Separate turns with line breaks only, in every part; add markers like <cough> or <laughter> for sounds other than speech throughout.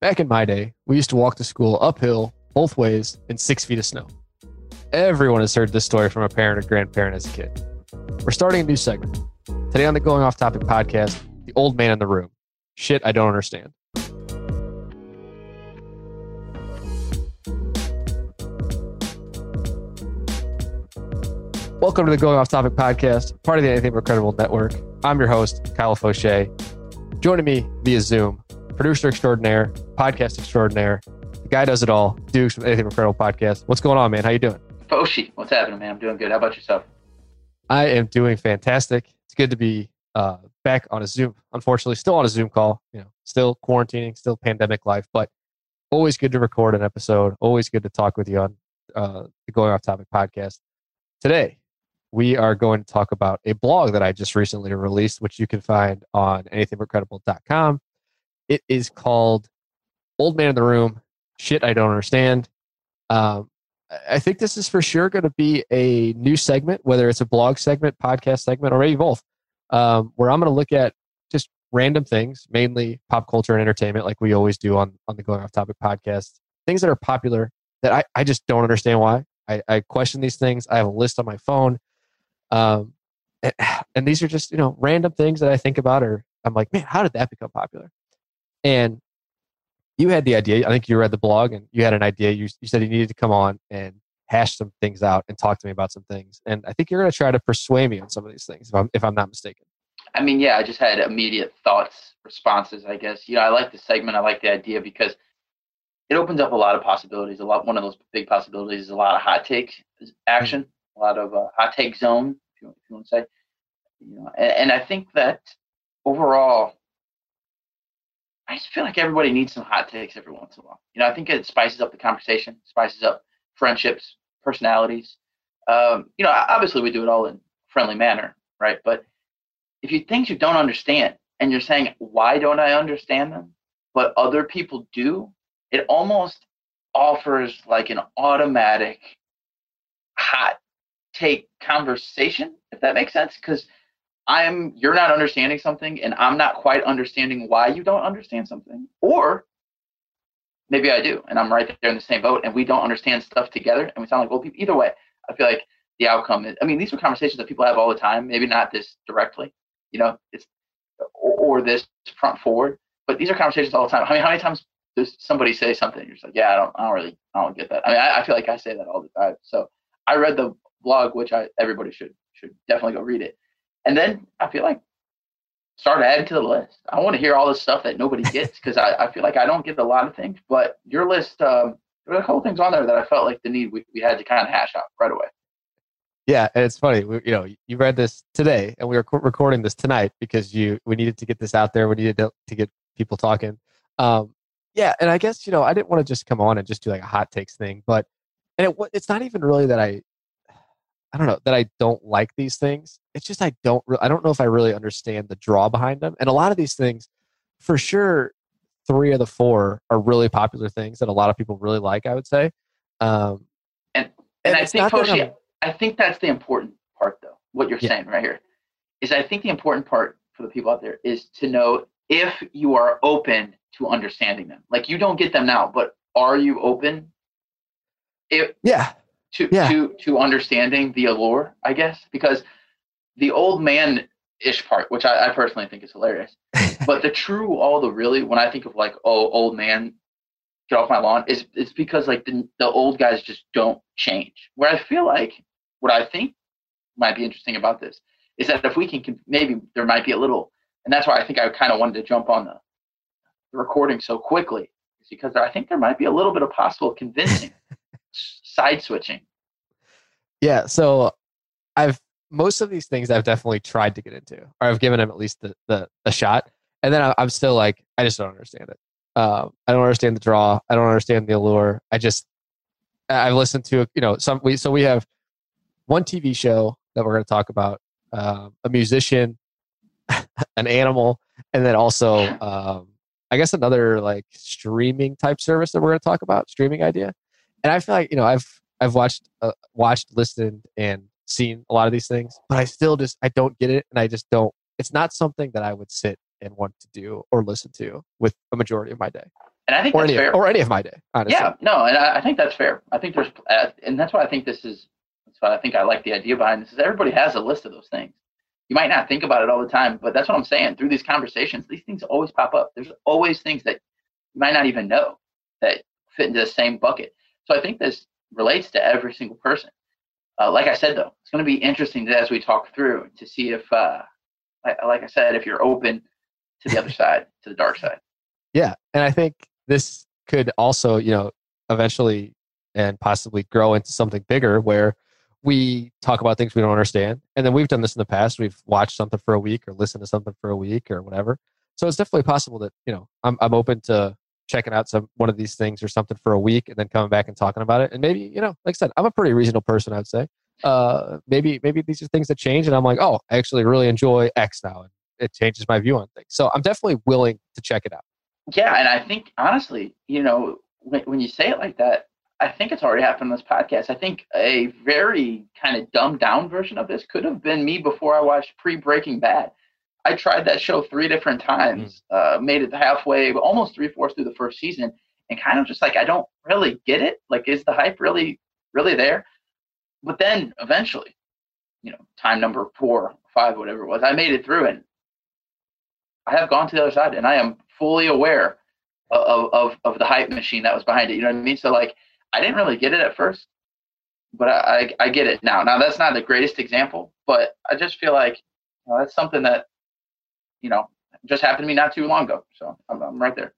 Back in my day, we used to walk to school uphill both ways in six feet of snow. Everyone has heard this story from a parent or grandparent as a kid. We're starting a new segment. Today on the Going Off Topic podcast, the old man in the room. Shit, I don't understand. Welcome to the Going Off Topic podcast, part of the Anything But Credible Network. I'm your host, Kyle Fauché. Joining me via Zoom, producer extraordinaire, podcast extraordinaire. The guy does it all. Dukes from Anything But Credible podcast. What's going on, man? How you doing?
Foshi, what's happening, man? I'm doing good. How about yourself?
I am doing fantastic. It's good to be uh, back on a Zoom. Unfortunately, still on a Zoom call. You know, still quarantining, still pandemic life, but always good to record an episode. Always good to talk with you on uh, the Going Off Topic podcast. Today, we are going to talk about a blog that I just recently released, which you can find on anythingbutcredible.com. It is called Old Man in the Room Shit I Don't Understand. Um, I think this is for sure going to be a new segment, whether it's a blog segment, podcast segment, or maybe both, um, where I'm going to look at just random things, mainly pop culture and entertainment, like we always do on, on the Going Off Topic podcast. Things that are popular that I, I just don't understand why. I, I question these things. I have a list on my phone. Um, and, <sighs> and these are just, you know, random things that I think about, or I'm like, man, how did that become popular? And you had the idea. I think you read the blog and you had an idea. You, you said you needed to come on and hash some things out and talk to me about some things. And I think you're going to try to persuade me on some of these things, if I'm, if I'm not mistaken.
I mean, yeah, I just had immediate thoughts, responses, I guess. You know, I like the segment. I like the idea because it opens up a lot of possibilities. A lot, one of those big possibilities is a lot of hot take action, a lot of uh, hot take zone, if you, if you want to say. You know, and, and I think that overall, I just feel like everybody needs some hot takes every once in a while. You know, I think it spices up the conversation, spices up friendships, personalities. Um, you know, obviously we do it all in friendly manner, right? But if you things you don't understand and you're saying, why don't I understand them? But other people do, it almost offers like an automatic hot take conversation, if that makes sense. Because I'm you're not understanding something and I'm not quite understanding why you don't understand something. Or maybe I do and I'm right there in the same boat and we don't understand stuff together and we sound like old people. Either way, I feel like the outcome is I mean, these are conversations that people have all the time, maybe not this directly, you know, it's or, or this front forward, but these are conversations all the time. I mean, how many times does somebody say something? You're just like, yeah, I don't, I don't really, I don't get that. I mean, I, I feel like I say that all the time. So I read the blog, which I everybody should should definitely go read it. And then I feel like start adding to the list. I want to hear all the stuff that nobody gets because I, I feel like I don't get a lot of things. But your list, um, there were a couple things on there that I felt like the need we, we had to kind of hash out right away.
Yeah, and it's funny. We, you know, you read this today, and we were recording this tonight because you we needed to get this out there. We needed to, to get people talking. Um, yeah, and I guess you know I didn't want to just come on and just do like a hot takes thing, but and it, it's not even really that I I don't know that I don't like these things. It's just I don't re- I don't know if I really understand the draw behind them. And a lot of these things, for sure, three of the four are really popular things that a lot of people really like. I would say. Um,
and and, and I think I think that's the important part though. What you're yeah. saying right here is I think the important part for the people out there is to know if you are open to understanding them. Like you don't get them now, but are you open?
If, yeah
to yeah. to to understanding the allure, I guess, because the old man ish part, which I, I personally think is hilarious, <laughs> but the true, all the really, when I think of like, oh, old man, get off my lawn, is it's because like the the old guys just don't change. Where I feel like what I think might be interesting about this is that if we can maybe there might be a little, and that's why I think I kind of wanted to jump on the, the recording so quickly, is because I think there might be a little bit of possible convincing <laughs> side switching?
Yeah, so I've most of these things I've definitely tried to get into, or I've given them at least the the, the shot, and then I'm still like, I just don't understand it. Um, I don't understand the draw. I don't understand the allure. I just I've listened to you know some we so we have one TV show that we're going to talk about, um, a musician, <laughs> an animal, and then also um, I guess another like streaming type service that we're going to talk about, streaming idea and I feel like you know I've I've watched uh, watched, listened, and seen a lot of these things, but I still just I don't get it, and I just don't. It's not something that I would sit and want to do or listen to with a majority of my day.
And I think
or
that's
any
fair.
or any of my day. Honestly.
Yeah, no, and I, I think that's fair. I think there's, uh, and that's why I think this is. That's why I think I like the idea behind this. Is everybody has a list of those things. You might not think about it all the time, but that's what I'm saying. Through these conversations, these things always pop up. There's always things that you might not even know that fit into the same bucket. So I think this relates to every single person. Uh, like I said, though, it's going to be interesting to, as we talk through to see if, uh, like, like I said, if you're open to the other <laughs> side, to the dark side.
Yeah, and I think this could also, you know, eventually and possibly grow into something bigger where we talk about things we don't understand. And then we've done this in the past. We've watched something for a week or listened to something for a week or whatever. So it's definitely possible that, you know, I'm I'm open to checking out some one of these things or something for a week and then coming back and talking about it. And maybe, you know, like I said, I'm a pretty reasonable person, I'd say. Uh maybe maybe these are things that change and I'm like, oh, I actually really enjoy X now and it changes my view on things. So I'm definitely willing to check it out.
Yeah, and I think honestly, you know, when, when you say it like that, I think it's already happened on this podcast. I think a very kind of dumbed down version of this could have been me before I watched pre Breaking Bad. I tried that show three different times, uh, made it halfway, almost three fourths through the first season, and kind of just like I don't really get it. Like, is the hype really, really there? But then eventually, you know, time number four, five, whatever it was, I made it through, and I have gone to the other side, and I am fully aware of of, of the hype machine that was behind it. You know what I mean? So like, I didn't really get it at first, but I I, I get it now. Now that's not the greatest example, but I just feel like you know, that's something that you know just happened to me not too long ago. So I'm, I'm right there.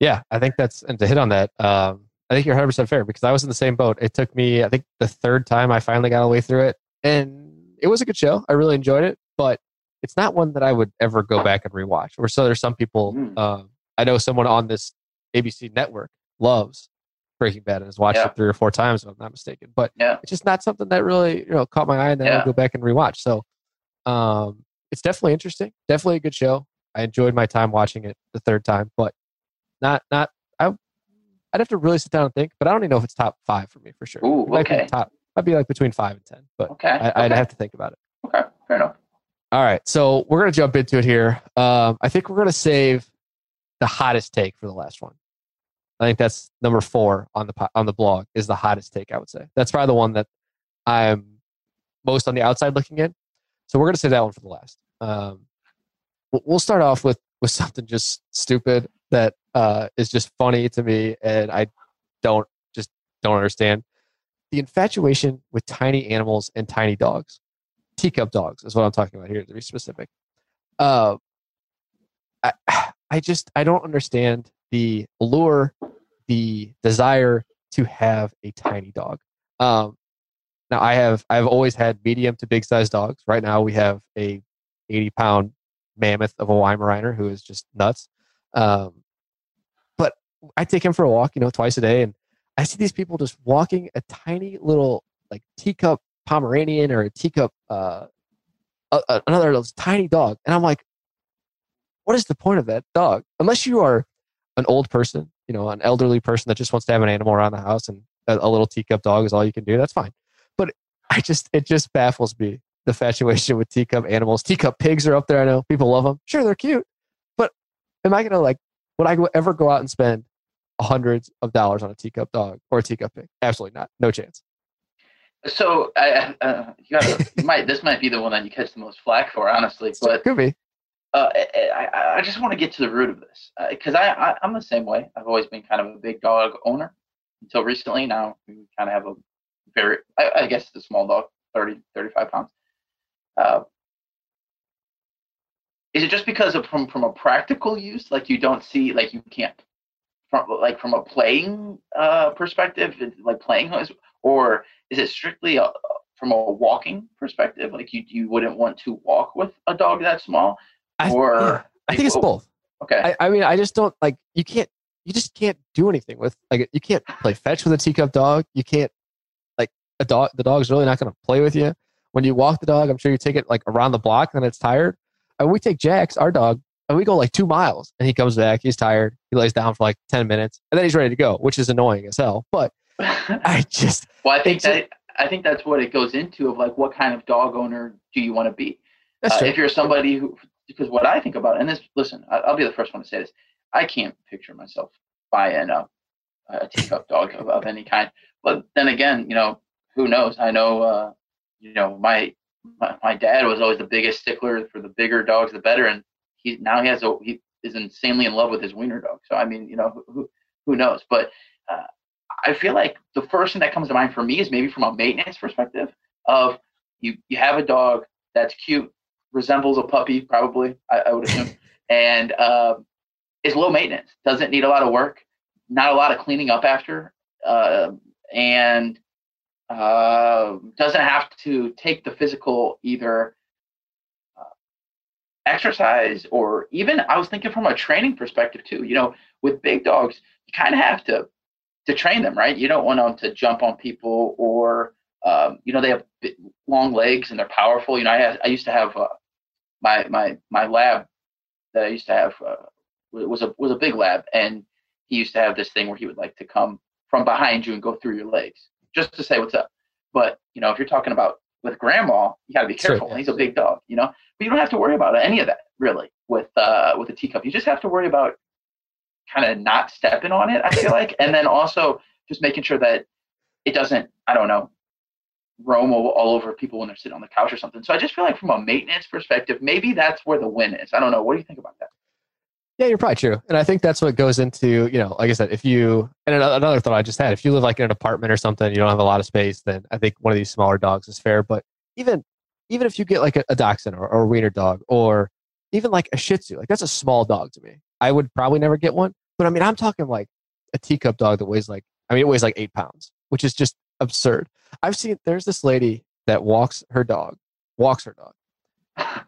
Yeah, I think that's and to hit on that. Um, I think you're 100 percent fair because I was in the same boat. It took me, I think, the third time I finally got all the way through it, and it was a good show. I really enjoyed it, but it's not one that I would ever go back and rewatch. Or so there's some people.
Mm.
Um, I know someone on this ABC network loves Breaking Bad and has watched
Yeah.
it three or four times, if I'm not mistaken. But
Yeah.
it's just not something that really you know caught my eye, and then
Yeah.
I'll go back and rewatch. So um, it's definitely interesting. Definitely a good show. I enjoyed my time watching it the third time, but not not I. I'd have to really sit down and think, but I don't even know if it's top five for me for sure.
Ooh,
It might be
okay.
top. Might be like between five and ten, but
Okay.
I, I'd
okay.
have to think about it.
okay. Fair enough.
All right, so we're gonna jump into it here. Um, I think we're gonna save the hottest take for the last one. I think that's number four on the on the blog is the hottest take. I would say that's probably the one that I'm most on the outside looking in. So we're gonna save that one for the last. Um, we'll- we'll start off with with <laughs> something just stupid that uh, is just funny to me, and I don't just don't understand the infatuation with tiny animals and tiny dogs teacup dogs is what I'm talking about here to be specific. Uh, I, <sighs> I just I don't understand the allure, the desire to have a tiny dog. Um, now I have I've always had medium to big size dogs. Right now we have a 80 pound mammoth of a Weimaraner who is just nuts. Um, but I take him for a walk, you know, twice a day, and I see these people just walking a tiny little like teacup Pomeranian or a teacup, uh, a- another those tiny dog, and I'm like, what is the point of that dog? Unless you are an old person, you know, an elderly person that just wants to have an animal around the house, and a, a little teacup dog is all you can do. That's fine. <laughs> I just it just baffles me the infatuation with teacup animals. Teacup pigs are up there. I know people love them. Sure, they're cute, but am I gonna like? Would I ever go out and spend hundreds of dollars on a teacup dog or a teacup pig? Absolutely not. No chance.
So I, uh, you, gotta, you might this might be the one that you catch the most flack for, honestly. <laughs> But
Could be.
uh, I, I, just want to get to the root of this because I, I I'm the same way. I've always been kind of a big dog owner until recently. Now we kind of have a very I, I guess it's a small dog, 30 35 pounds. Uh, is it just because of from from a practical use, like you don't see, like you can't, from like from a playing uh, perspective, like playing, or is it strictly a, from a walking perspective? Like you you wouldn't want to walk with a dog that small,
I,
or
yeah, I think it's both.
Okay.
I, I mean, I just don't like. You can't. You just can't do anything with like. You can't play fetch with a teacup dog. You can't a dog. The dog's really not going to play with you. When you walk the dog, I'm sure you take it like around the block, and it's tired. And we take Jax, our dog, and we go like two miles, and he comes back. He's tired. He lays down for like ten minutes, and then he's ready to go, which is annoying as hell. But <laughs> I just
well, I think
it's a-
that I think that's what it goes into of like what kind of dog owner do you want to be?
that's
Uh,
true.
if you're somebody who, because what I think about, and this, listen, I, I'll be the first one to say this. I can't picture myself buying a, a teacup dog of, of any kind. But then again, you know, who knows? I know, uh, you know, my, my my dad was always the biggest stickler for the bigger dogs, the better, and he now he has a he is insanely in love with his wiener dog. So I mean, you know, who who knows? But uh, I feel like the first thing that comes to mind for me is maybe from a maintenance perspective of you you have a dog that's cute, resembles a puppy probably I, I would assume, <laughs> and uh, is low maintenance, doesn't need a lot of work, not a lot of cleaning up after, uh, and uh, doesn't have to take the physical either uh, exercise or even I was thinking from a training perspective too. You know, with big dogs, you kind of have to to train them, right? You don't want them to jump on people or um, you know they have long legs and they're powerful. You know, I I used to have uh, my my my lab that I used to have uh, was a was a big lab, and he used to have this thing where he would like to come from behind you and go through your legs just to say what's up. But you know, if you're talking about with grandma, you got to be careful. Sure. He's a big dog, you know. But you don't have to worry about any of that really with uh, with a teacup. You just have to worry about kind of not stepping on it. I feel like, and then also just making sure that it doesn't. I don't know roam all, all over people when they're sitting on the couch or something. So I just feel like from a maintenance perspective, maybe that's where the win is. I don't know. What do you think about that?
Yeah, you're probably true. And I think that's what goes into, you know, like I said, if you, and another thought I just had, if you live like in an apartment or something, you don't have a lot of space, then I think one of these smaller dogs is fair. But even, even if you get like a, a dachshund or, or a wiener dog or even like a shih tzu, like that's a small dog to me. I would probably never get one. But I mean, I'm talking like a teacup dog that weighs like, I mean, it weighs like eight pounds, which is just absurd. I've seen, there's this lady that walks her dog, walks her dog,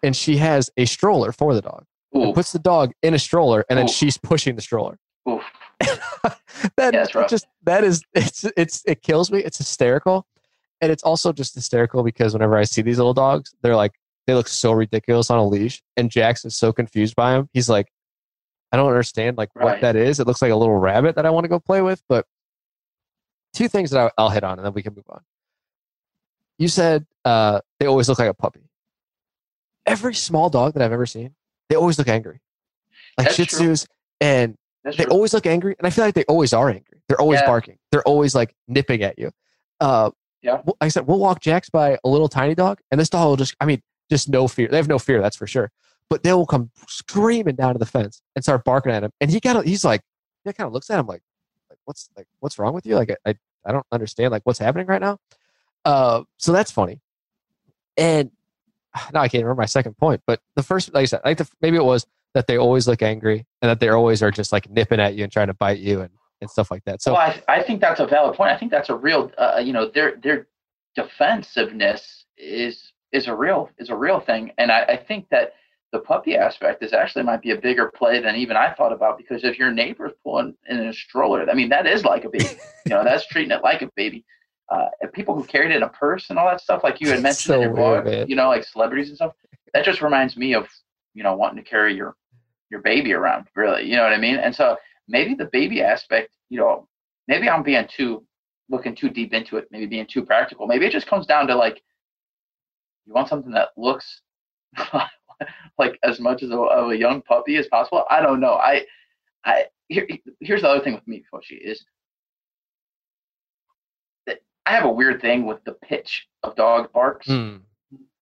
and she has a stroller for the dog puts the dog in a stroller, and then she's pushing the stroller. <laughs> that yeah, just that is it's it's it kills me. It's hysterical, and it's also just hysterical because whenever I see these little dogs, they're like they look so ridiculous on a leash, and Jax is so confused by him. He's like, I don't understand like right. what that is. It looks like a little rabbit that I want to go play with. But two things that I, will hit on, and then we can move on. You said uh, they always look like a puppy. Every small dog that I've ever seen they always look angry. Like That's Shih Tzus, true. and That's they true. always look angry. And I feel like they always are angry. They're always yeah. barking. They're always like nipping at you. Uh, yeah. Like I said, we'll walk Jax by a little tiny dog, and this dog will just, I mean, just no fear. They have no fear, that's for sure. But they will come screaming down to the fence and start barking at him. And he kind of, he's like, he kind of looks at him like, like what's like, what's wrong with you? Like, I, I don't understand like what's happening right now. Uh, so that's funny. And <sighs> now I can't remember my second point, but the first, like I said, like the, maybe it was that they always look angry and that they always are just like nipping at you and trying to bite you and, and stuff like that. So
well, I, I think that's a valid point. I think that's a real, uh, you know, their their defensiveness is is a real is a real thing, and I, I think that the puppy aspect is actually might be a bigger play than even I thought about because if your neighbor's pulling in a stroller, I mean that is like a baby. <laughs> you know, that's treating it like a baby uh, people who carried it in a purse and all that stuff, like you had mentioned so in your book, weird, you know, like celebrities and stuff. That just reminds me of you know wanting to carry your your baby around, really. You know what I mean? And so maybe the baby aspect, you know, maybe I'm being too looking too deep into it, maybe being too practical. Maybe it just comes down to like you want something that looks <laughs> like as much as a, of a young puppy as possible. I don't know. I I here, here's the other thing with me, Foshi, is I have a weird thing with the pitch of dog barks, mm.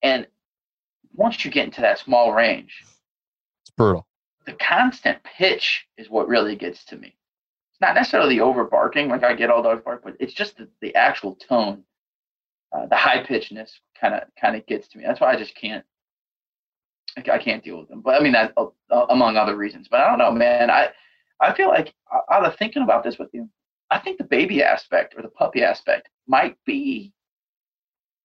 and once you get into that small range,
it's brutal.
The constant pitch is what really gets to me. It's not necessarily the over barking, like I get all dogs bark, but it's just the, the actual tone, uh, the high pitchedness, kind of kind of gets to me. That's why I just can't. I can't deal with them, but I mean that uh, among other reasons. But I don't know, man. I I feel like out of thinking about this with you, I think the baby aspect or the puppy aspect might be,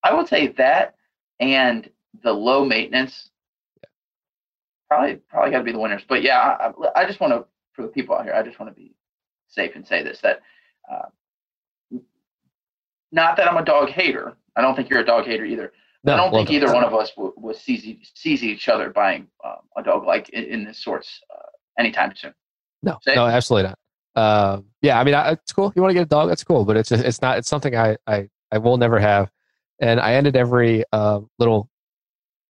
I would say that and the low maintenance probably probably got to be the winners. But yeah, I, I just want to for the people out here, I just want to be safe and say this that uh, not that I'm a dog hater. I don't think you're a dog hater either. No, I don't think either one of us seize, seize each other buying um, a dog like in, in this sorts uh, anytime soon.
No, no, absolutely not. Um, yeah, I mean, I, it's cool. You want to get a dog? That's cool, but it's just, it's not. It's something I I I will never have. And I ended every uh, little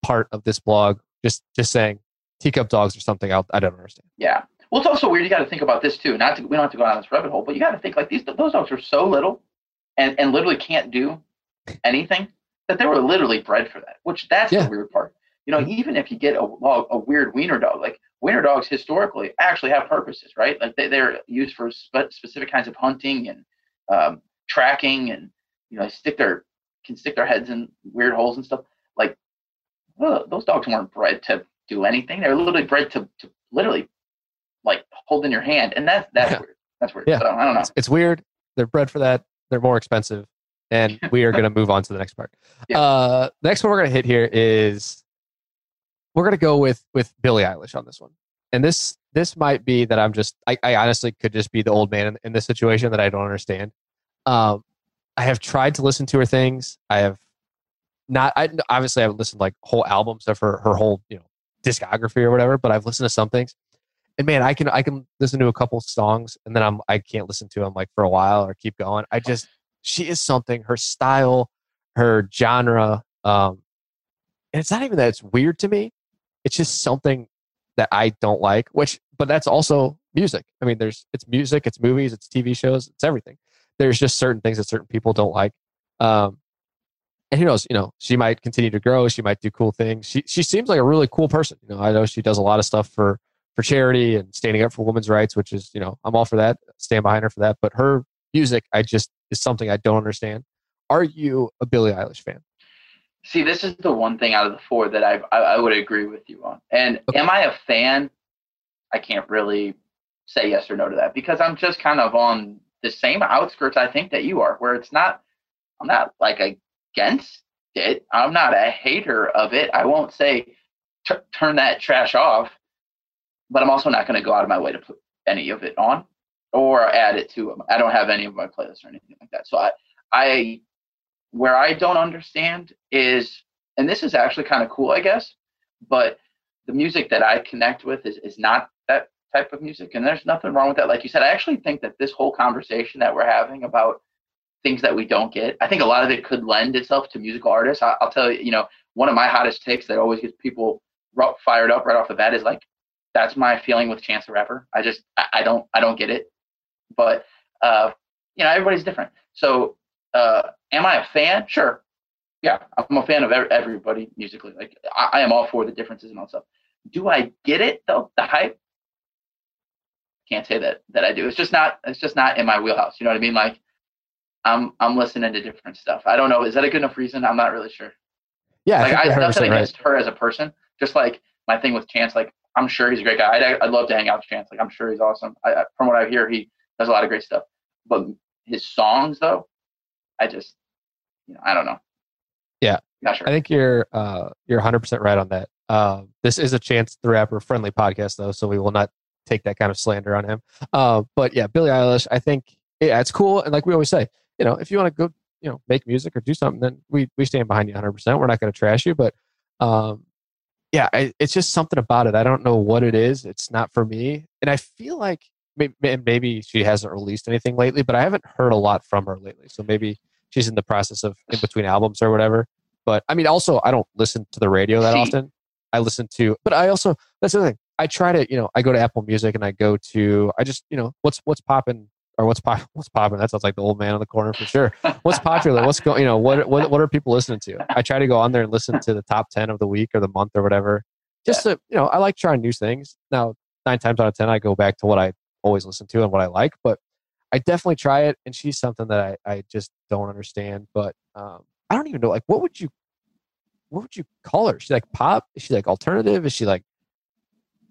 part of this blog just just saying teacup dogs or something. I I don't understand.
Yeah. Well, it's also weird. You got to think about this too. Not to, we don't have to go down this rabbit hole, but you got to think like these those dogs are so little, and and literally can't do anything that they were literally bred for that. Which that's
Yeah.
the weird part. You know,
Mhm.
even if you get a a weird wiener dog, like wiener dogs historically actually have purposes, right? Like they, they're used for spe- specific kinds of hunting and um, tracking, and you know, they stick their can stick their heads in weird holes and stuff. Like well, those dogs weren't bred to do anything. They're literally bred to, to literally like hold in your hand, and that's that's
Yeah.
weird. That's weird.
Yeah.
So I don't know.
It's, it's weird. They're bred for that. They're more expensive. And <laughs> we are going to move on to the next part.
Yeah.
Uh, the next one we're going to hit here is we're to go with with Billie Eilish on this one. And this this might be that I'm just I, I honestly could just be the old man in, in this situation that I don't understand. Um, I have tried to listen to her things. I have not. I obviously I haven't listened to, like whole albums of her her whole you know discography or whatever, but I've listened to some things. And man, I can I can listen to a couple songs and then I'm I can't listen to them like for a while or keep going. I just she is something. Her style, her genre. Um, and it's not even that it's weird to me. It's just something that I don't like. Which, but that's also music. I mean, there's it's music, it's movies, it's TV shows, it's everything. There's just certain things that certain people don't like. Um, and who knows? You know, she might continue to grow. She might do cool things. She she seems like a really cool person. You know, I know she does a lot of stuff for for charity and standing up for women's rights, which is you know I'm all for that. Stand behind her for that. But her music, I just is something I don't understand. Are you a Billie Eilish fan?
See, this is the one thing out of the four that I've, I I would agree with you on. And
Okay.
am I a fan? I can't really say yes or no to that because I'm just kind of on the same outskirts I think that you are, where it's not. I'm not like against it. I'm not a hater of it. I won't say t- turn that trash off, but I'm also not going to go out of my way to put any of it on or add it to. I don't have any of my playlists or anything like that. So I, I, where I don't understand is, and this is actually kind of cool, I guess, but the music that I connect with is is not that type of music, and there's nothing wrong with that. Like you said, I actually think that this whole conversation that we're having about things that we don't get, I think a lot of it could lend itself to musical artists. I, I'll tell you, you know, one of my hottest takes that always gets people fired up right off the bat is like, that's my feeling with Chance the Rapper. I just, I, I don't, I don't get it. But, uh, you know, everybody's different. So, uh, am I a fan? Sure. Yeah, I'm a fan of everybody musically. Like, I, I am all for the differences and all stuff. Do I get it though? The hype? Can't say that that I do. It's just not. It's just not in my wheelhouse. You know what I mean? Like, I'm I'm listening to different stuff. I don't know. Is that a good enough reason? I'm not really sure.
Yeah,
like,
I
I, nothing
100% right.
against her as a person. Just like my thing with Chance. Like, I'm sure he's a great guy. I'd, I'd love to hang out with Chance. Like, I'm sure he's awesome. I, I, from what I hear, he does a lot of great stuff. But his songs, though, I just, you know, I don't know.
Yeah.
Not sure.
I think you're uh, you're 100 percent right on that. Uh, this is a Chance the Rapper friendly podcast though, so we will not take that kind of slander on him. Uh, but yeah, Billie Eilish, I think yeah, it's cool. And like we always say, you know, if you want to go, you know, make music or do something, then we we stand behind you 100. percent We're not going to trash you, but um, yeah, I, it's just something about it. I don't know what it is. It's not for me, and I feel like maybe, maybe she hasn't released anything lately, but I haven't heard a lot from her lately. So maybe she's in the process of in between albums or whatever. But I mean, also, I don't listen to the radio that often. I listen to, but I also that's the thing. I try to, you know, I go to Apple Music and I go to, I just, you know, what's what's popping or what's pop, <laughs> what's popping. That sounds like the old man on the corner for sure. What's popular? What's going? You know, what what what are people listening to? I try to go on there and listen to the top ten of the week or the month or whatever. Just to, you know, I like trying new things. Now, nine times out of ten, I go back to what I always listen to and what I like, but I definitely try it. And she's something that I, I just don't understand. But um, I don't even know. Like, what would you, what would you call her? She's like pop? Is she like alternative? Is she like,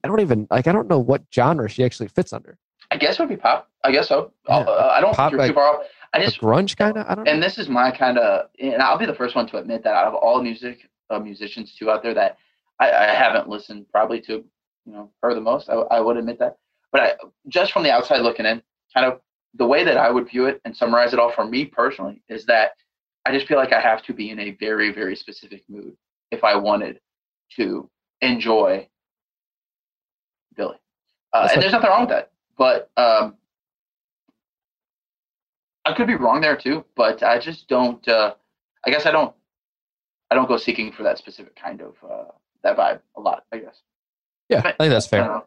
I don't even like. I don't know what genre she actually fits under.
I guess it would be pop. I guess so.
Yeah.
Uh, I don't
Pop,
think you're too far off. I just
grunge kind of. I don't. know.
and this is my kind of and i'll be the first one to admit that out of all music uh, musicians too out there that I, I haven't listened probably to you know her the most I, I would admit that but I, just from the outside looking in kind of the way that i would view it and summarize it all for me personally is that i just feel like i have to be in a very very specific mood if i wanted to enjoy billie uh, and there's nothing wrong with that but um, I could be wrong there too, but I just don't. Uh, I guess I don't. I don't go seeking for that specific kind of uh, that vibe a lot. I guess.
yeah, I think that's fair.
know.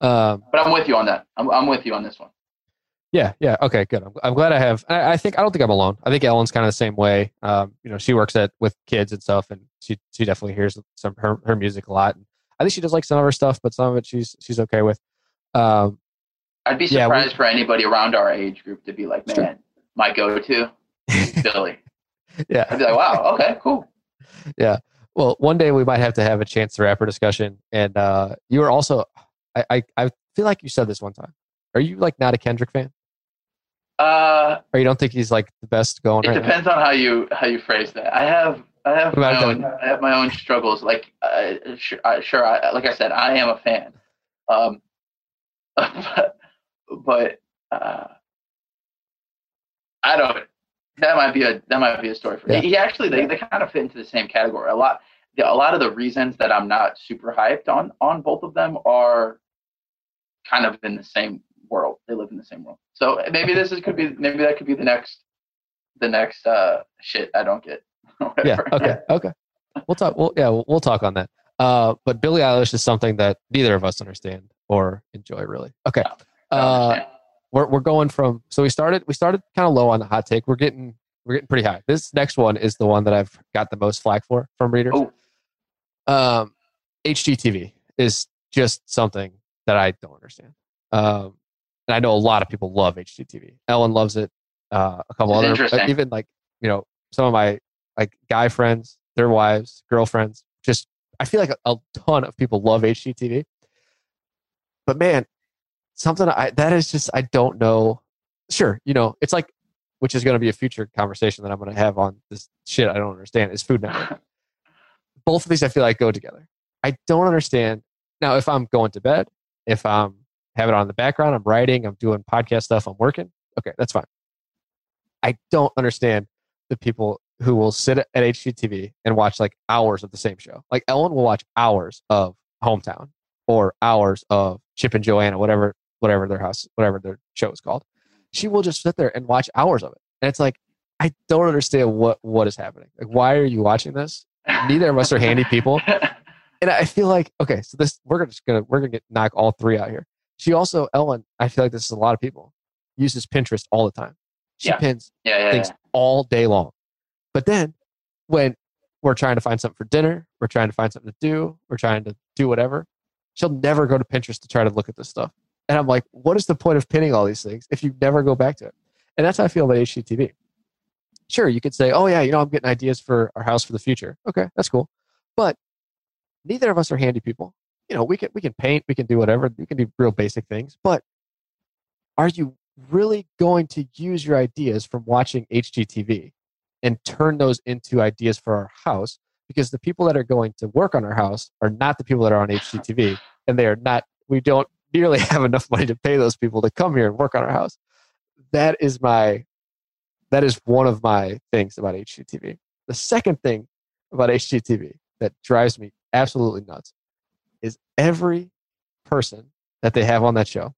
Um,
but I'm with you on that. I'm, I'm with you on this one.
Yeah, yeah. Okay, good. I'm, I'm glad I have. I, I, think I don't think I'm alone. I think Ellen's kind of the same way. Um, you know, she works at with kids and stuff, and she she definitely hears some her her music a lot. And I think she does like some of her stuff, but some of it she's she's okay with. Um,
I'd be surprised yeah, we, for anybody around our age group to be like, man, sure. my go-to, <laughs> Billie.
yeah,
I'd be like, wow, okay, cool.
Yeah. Well, one day we might have to have a Chance the Rapper discussion, and uh, you are also. I, I I feel like you said this one time. Are you like not a Kendrick fan?
Uh,
or you don't think he's like the best going?
It
right
depends
now?
on how you how you phrase that. I have I have my own I have my own struggles. Like uh, sure, I, sure I, like I said, I am a fan. Um, <laughs> but, but uh, I don't. That might be a that might be a story for yeah. He actually they, they kind of fit into the same category. A lot a lot of the reasons that I'm not super hyped on on both of them are kind of in the same world. They live in the same world. So maybe this is could be maybe that could be the next the next uh shit I don't get. <laughs>
yeah. Okay. Okay. We'll talk. Well, yeah, we'll, we'll talk on that. Uh, but Billie Eilish is something that neither of us understand or enjoy really. Okay. Uh, we're we're going from so we started we started kind of low on the hot take. We're getting we're getting pretty high. This next one is the one that I've got the most flack for from readers. Oh. Um, HGTV is just something that I don't understand. Um, and I know a lot of people love HGTV. Ellen loves it. Uh, a couple other, even like you know, some of my like guy friends, their wives, girlfriends. Just I feel like a, a ton of people love HGTV. But man, something I that is just I don't know. Sure, you know, it's like which is going to be a future conversation that I'm going to have on this shit I don't understand is Food Network. <laughs> Both of these I feel like go together. I don't understand. Now, if I'm going to bed, if I'm have it on in the background. I'm writing, I'm doing podcast stuff, I'm working. Okay, that's fine. I don't understand the people who will sit at HGTV and watch like hours of the same show. Like Ellen will watch hours of Hometown or hours of Chip and Joanna, whatever whatever their house, whatever their show is called. She will just sit there and watch hours of it. And it's like, I don't understand what what is happening. Like, why are you watching this? Neither of us are handy people. <laughs> And I feel like, okay, so this we're just gonna we're gonna get knock all three out here. She also, Ellen, I feel like this is a lot of people, uses Pinterest all the time. She
yeah.
pins
yeah, yeah,
things all day long. But then when we're trying to find something for dinner, we're trying to find something to do, we're trying to do whatever, she'll never go to Pinterest to try to look at this stuff. And I'm like, what is the point of pinning all these things if you never go back to it? And that's how I feel about HGTV. Sure, you could say, oh, yeah, you know, I'm getting ideas for our house for the future. Okay, that's cool. But neither of us are handy people you know, we can we can paint, we can do whatever, we can do real basic things, but are you really going to use your ideas from watching HGTV and turn those into ideas for our house? Because the people that are going to work on our house are not the people that are on HGTV, and they are not. We don't nearly <laughs> have enough money to pay those people to come here and work on our house. That is my. That is one of my things about HGTV. The second thing about HGTV that drives me absolutely nuts is every person that they have on that show,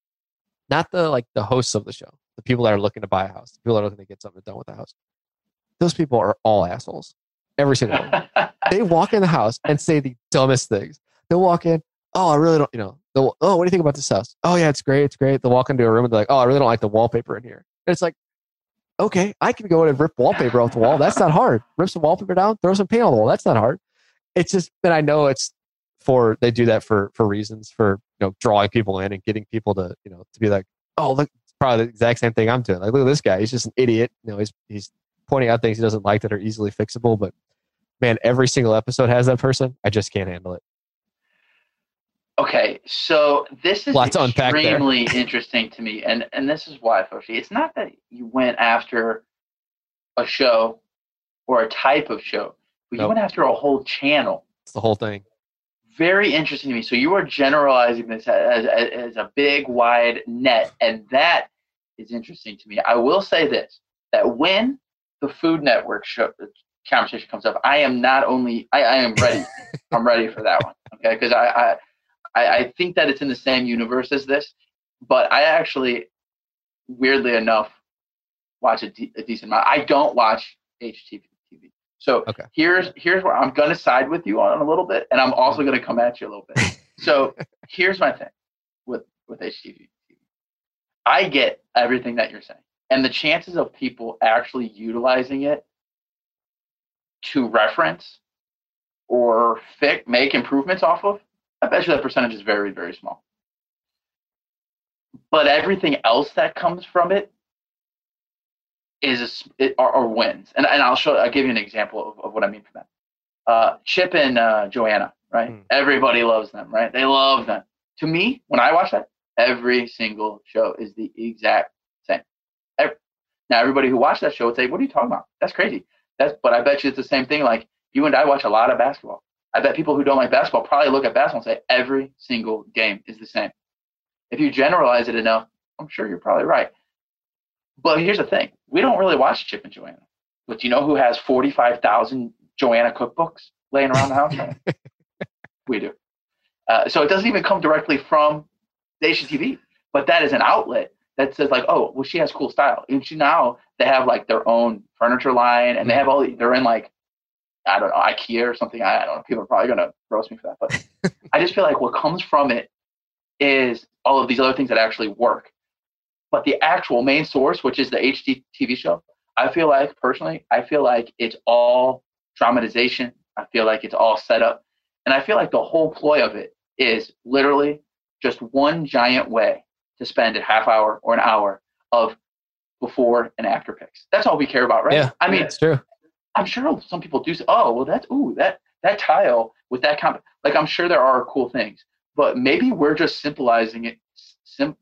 not the like the hosts of the show, the people that are looking to buy a house, the people that are looking to get something done with the house. Those people are all assholes. Every single one. <laughs> they walk in the house and say the dumbest things. They'll walk in, oh, I really don't, you know, they'll, oh, what do you think about this house? Oh, yeah, it's great, it's great. They'll walk into a room and they're like, oh, I really don't like the wallpaper in here. And it's like, okay, I can go in and rip wallpaper off the wall. That's not hard. Rip some wallpaper down, throw some paint on the wall. That's not hard. It's just that I know it's for they do that for for reasons for you know drawing people in and getting people to you know to be like oh look it's probably the exact same thing I'm doing. Like look at this guy. He's just an idiot. You know he's he's pointing out things he doesn't like that are easily fixable but man every single episode has that person. I just can't handle it.
Okay so this is Lots extremely interesting to me and and this is why Foshi. It's not that you went after a show or a type of show but nope. you went after a whole channel.
It's the whole thing
very interesting to me. So you are generalizing this as, as, as, a big, wide net, and that is interesting to me. I will say this: that when the Food Network show, conversation comes up, I am not only I, I am ready. <laughs> I'm ready for that one. Okay, because I, I I think that it's in the same universe as this, but I actually, weirdly enough, watch a, de- a decent amount. I don't watch HTV. So okay. here's here's where I'm gonna side with you on a little bit, and I'm also gonna come at you a little bit. so <laughs> here's my thing with with HGTV. I get everything that you're saying, and the chances of people actually utilizing it to reference or fix, make improvements off of, I bet you that percentage is very, very small. But everything else that comes from it is it, or, or, wins. And, and I'll show. I'll give you an example of, of what I mean from that. Uh, Chip and uh, Joanna, right? Mm. Everybody loves them, right? They love them. To me, when I watch that, every single show is the exact same. Every, now, everybody who watched that show would say, "What are you talking about? That's crazy." That's, but I bet you it's the same thing. Like you and I watch a lot of basketball. I bet people who don't like basketball probably look at basketball and say every single game is the same. If you generalize it enough, I'm sure you're probably right. But here's the thing: we don't really watch Chip and Joanna. But do you know who has 45,000 Joanna cookbooks laying around the house? <laughs> we do. Uh, so it doesn't even come directly from the HGTV, but that is an outlet that says like, oh, well, she has cool style. And she now they have like their own furniture line, and they have all they're in like I don't know IKEA or something. I, I don't know. People are probably gonna roast me for that, but <laughs> I just feel like what comes from it is all of these other things that actually work. But the actual main source, which is the HGTV show, I feel like personally, I feel like it's all dramatization. I feel like it's all set up, and I feel like the whole ploy of it is literally just one giant way to spend a half hour or an hour of before and after pics. That's all we care about, right?
Yeah,
I mean,
it's true.
I'm sure some people do say, "Oh, well, that's ooh that that tile with that comp." Like, I'm sure there are cool things, but maybe we're just simplifying it, sim-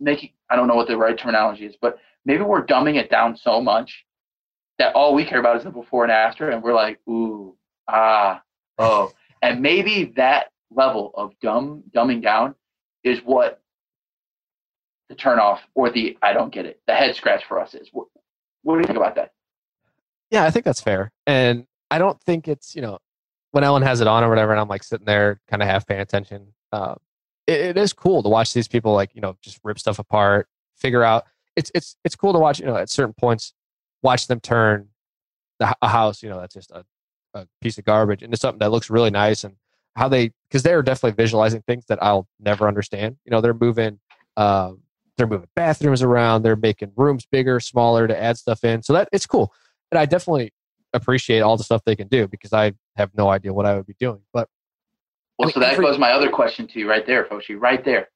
making I don't know what the right terminology is, but maybe we're dumbing it down so much that all we care about is the before and after, and we're like, ooh, ah, oh, and maybe that level of dumb dumbing down is what the turn off or the I don't get it, the head scratch for us is. What, what do you think about that?
Yeah, I think that's fair. And I don't think it's, you know, when Ellen has it on or whatever, and I'm like sitting there kind of half paying attention, uh, it, it is cool to watch these people like, you know, just rip stuff apart, figure out. It's, it's, it's cool to watch, you know, at certain points, watch them turn the, a house, you know, that's just a, a piece of garbage into something that looks really nice and how they, because they're definitely visualizing things that I'll never understand. You know, they're moving, um, they're moving bathrooms around they're making rooms bigger smaller to add stuff in so that it's cool and i definitely appreciate all the stuff they can do because i have no idea what i would be doing but
well I mean, so that every, goes my other question to you right there Foshi, right there.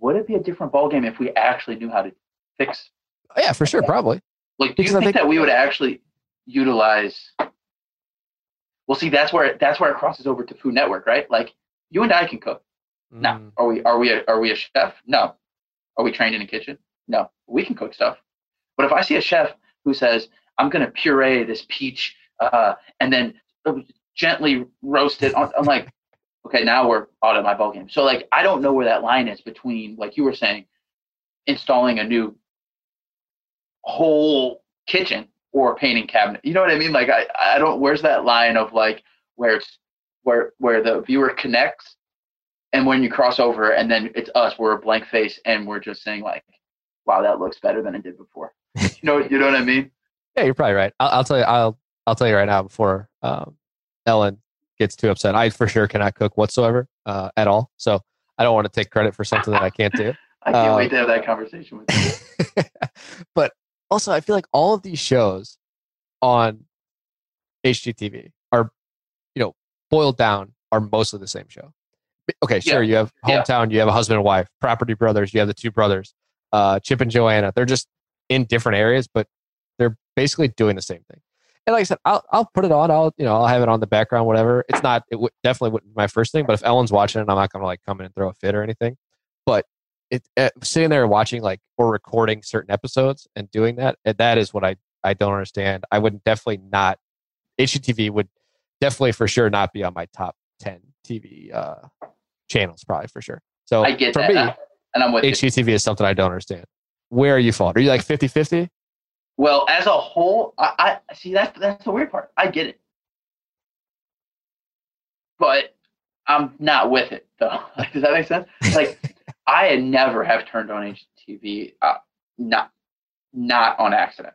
Would it be a different ballgame if we actually knew how to fix
oh, yeah for sure probably.
Like do you think, think that we would actually utilize well see that's where that's where it crosses over to food network right? Like you and i can cook. Mm. now are we are we a, are we a chef? No. Are we trained in a kitchen? No, we can cook stuff. But if I see a chef who says, I'm going to puree this peach uh, and then gently roast it, I'm like, okay, now we're out of my ball game. So like, I don't know where that line is between, like you were saying, installing a new whole kitchen or painting cabinet. You know what I mean? Like, I, I don't, where's that line of like where it's, where, where the viewer connects and when you cross over and then it's us we're a blank face and we're just saying like wow that looks better than it did before you know you know what i mean <laughs>
yeah you're probably right i'll, I'll tell you i'll i'll tell you right now before um, ellen gets too upset i for sure cannot cook whatsoever uh, at all so i don't want to take credit for something that i can't do <laughs>
i can't um, wait to have that conversation with
you <laughs> but also i feel like all of these shows on hgtv are you know boiled down are mostly the same show okay, sure, yeah. you have hometown, yeah. you have a husband and wife, property brothers, you have the two brothers, uh, Chip and Joanna. They're just in different areas, but they're basically doing the same thing. And like I said, I'll I'll put it on. I'll you know I'll have it on the background, whatever. It's not it w- definitely wouldn't be my first thing, but if Ellen's watching it, I'm not gonna like come in and throw a fit or anything. But it uh, sitting there watching like or recording certain episodes and doing that, eh, that is what I I don't understand. I would definitely not. HGTV would definitely for sure not be on my top ten TV uh, channels, probably for sure. So
I get for that. me, and I'm with
HGTV is something I don't understand. Where are you falling? Are you like 50 50?
Well, as a whole, I, I see that's that's the weird part. I get it, but I'm not with it though. <laughs> Does that make sense? Like <laughs> I never have turned on HGTV, uh, not not on accident.